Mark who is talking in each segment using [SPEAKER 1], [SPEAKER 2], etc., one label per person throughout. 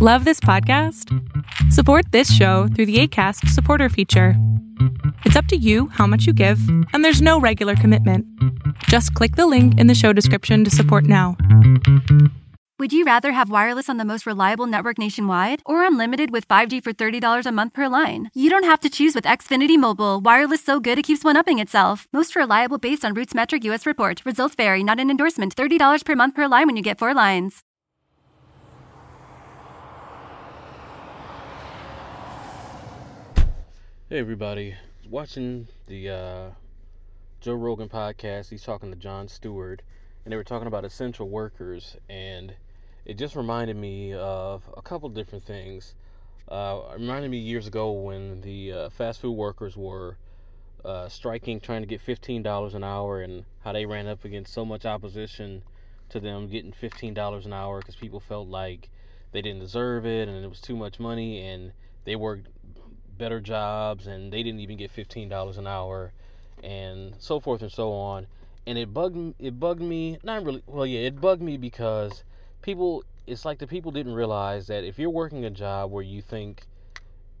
[SPEAKER 1] Love this podcast? Support this show through the ACAST supporter feature. It's up to you how much you give, and there's no regular commitment. Just click the link in the show description to support now.
[SPEAKER 2] Would you rather have wireless on the most reliable network nationwide or unlimited with 5G for $30 a month per line? You don't have to choose with Xfinity Mobile. Wireless so good it keeps one upping itself. Most reliable based on Roots Metric US report. Results vary, not an endorsement. $30 per month per line when you get four lines.
[SPEAKER 3] Hey everybody, watching the uh, Joe Rogan podcast. He's talking to Jon Stewart, and they were talking about essential workers, and it just reminded me of a couple different things. Uh, reminded me years ago when the uh, fast food workers were uh, striking, trying to get fifteen dollars an hour, and how they ran up against so much opposition to them getting fifteen dollars an hour because people felt like they didn't deserve it, and it was too much money, and they worked better jobs and they didn't even get $15 an hour and so forth and so on and it bugged me. it bugged me not really well yeah it bugged me because people it's like the people didn't realize that if you're working a job where you think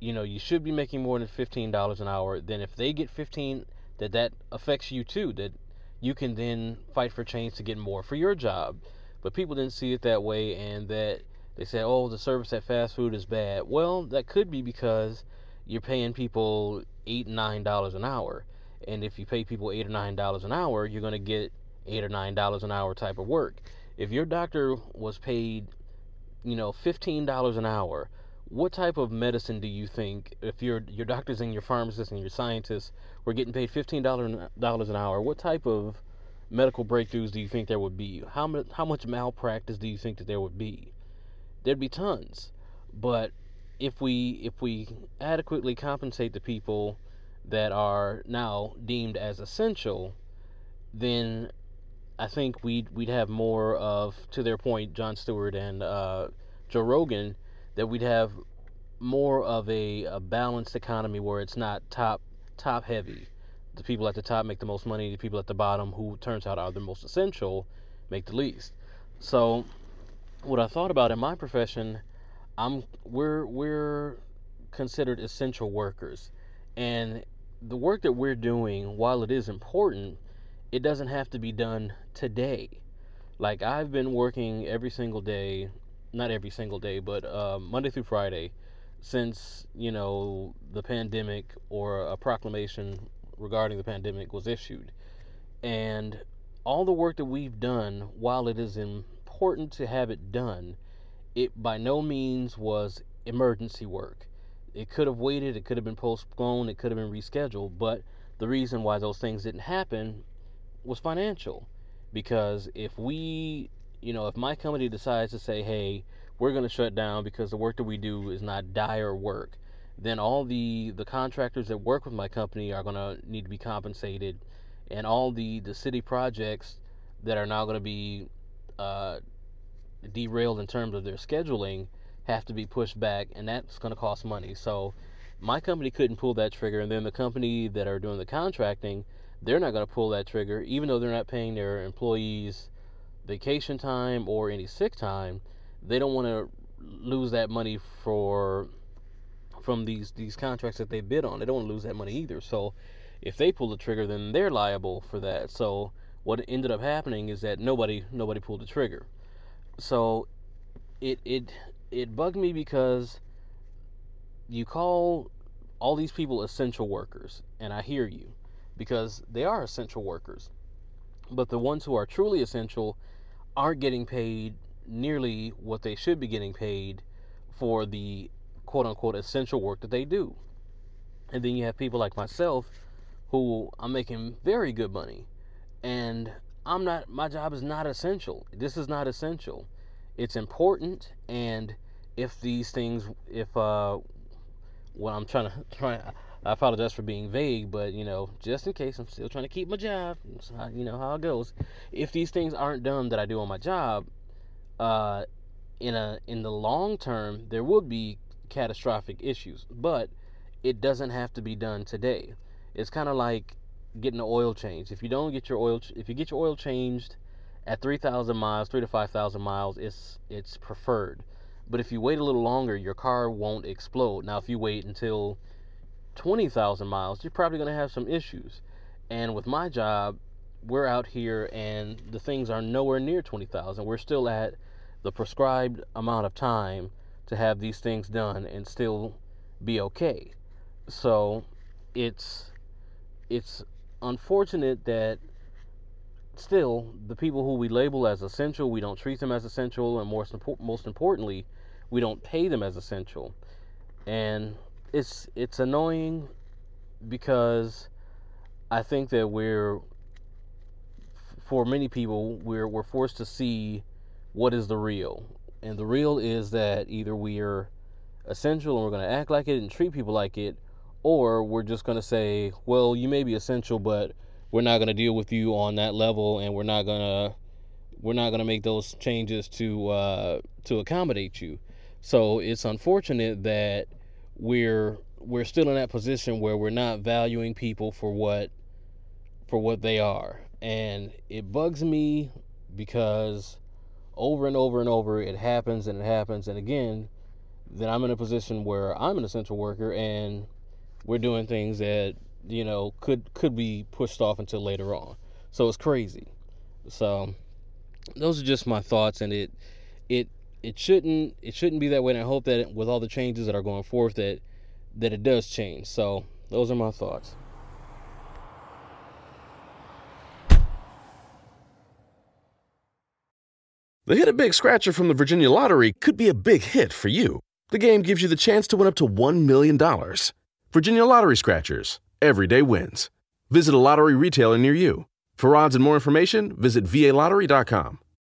[SPEAKER 3] you know you should be making more than $15 an hour then if they get 15 that that affects you too that you can then fight for change to get more for your job but people didn't see it that way and that they said oh the service at fast food is bad well that could be because you're paying people eight nine dollars an hour. And if you pay people eight or nine dollars an hour you're going to get eight or nine dollars an hour type of work. If your doctor was paid you know fifteen dollars an hour what type of medicine do you think if your your doctors and your pharmacists and your scientists were getting paid fifteen dollars an hour what type of medical breakthroughs do you think there would be? How much how much malpractice do you think that there would be? There'd be tons. But if we if we adequately compensate the people that are now deemed as essential, then I think we'd we'd have more of to their point, Jon Stewart and uh, Joe Rogan, that we'd have more of a, a balanced economy where it's not top top heavy. The people at the top make the most money. The people at the bottom, who turns out are the most essential, make the least. So, what I thought about in my profession I'm we're we're considered essential workers, and the work that we're doing, while it is important, it doesn't have to be done today. Like I've been working every single day, not every single day, but uh, Monday through Friday, since you know the pandemic or a proclamation regarding the pandemic was issued, and all the work that we've done, while it is important to have it done it by no means was emergency work. It could have waited, it could have been postponed, it could have been rescheduled, but the reason why those things didn't happen was financial. Because if we, you know, if my company decides to say, hey, we're going to shut down because the work that we do is not dire work, then all the, the contractors that work with my company are going to need to be compensated, and all the, the city projects that are now going to be uh, derailed in terms of their scheduling have to be pushed back, and that's going to cost money. So my company couldn't pull that trigger, and then the company that are doing the contracting, they're not going to pull that trigger, even though they're not paying their employees vacation time or any sick time. They don't want to lose that money for from these these contracts that they bid on. They don't want to lose that money either. So if they pull the trigger, then they're liable for that. So what ended up happening is that nobody nobody pulled the trigger so it it it bugged me because you call all these people essential workers and I hear you because they are essential workers. But the ones who are truly essential aren't getting paid nearly what they should be getting paid for the quote unquote essential work that they do. And then you have people like myself who I'm making very good money and I'm not my job is not essential. This is not essential. It's important and if these things if uh what I'm trying to try I apologize for being vague, but you know, just in case I'm still trying to keep my job, you know how it goes. If these things aren't done that I do on my job, uh, in a in the long term, there will be catastrophic issues, but it doesn't have to be done today. It's kind of like getting the oil changed. If you don't get your oil, if you get your oil changed at 3,000 miles, three to 5,000 miles, it's it's preferred. But if you wait a little longer, your car won't explode. Now, if you wait until 20,000 miles, you're probably going to have some issues. And with my job, we're out here and the things are nowhere near 20,000. We're still at the prescribed amount of time to have these things done and still be okay. So it's it's unfortunate that still the people who we label as essential, we don't treat them as essential, and most most importantly, we don't pay them as essential. And it's it's annoying because I think that we're for many people we're we're forced to see what is the real. And the real is that either we are essential and we're going to act like it and treat people like it or we're just going to say, well, you may be essential but we're not going to deal with you on that level and we're not going to we're not going to make those changes to uh, to accommodate you. So it's unfortunate that we're we're still in that position where we're not valuing people for what for what they are. And it bugs me because over and over and over it happens and it happens and again then I'm in a position where I'm an essential worker and we're doing things that you know could could be pushed off until later on. So it's crazy. So those are just my thoughts and it it it shouldn't it shouldn't be that way and I hope that with all the changes that are going forth that that it does change. So those are my thoughts.
[SPEAKER 4] The Hit a Big Scratcher from the Virginia Lottery could be a big hit for you. The game gives you the chance to win up to $1 million. Virginia Lottery Scratchers. Everyday wins. Visit a lottery retailer near you. For odds and more information, visit VALottery.com.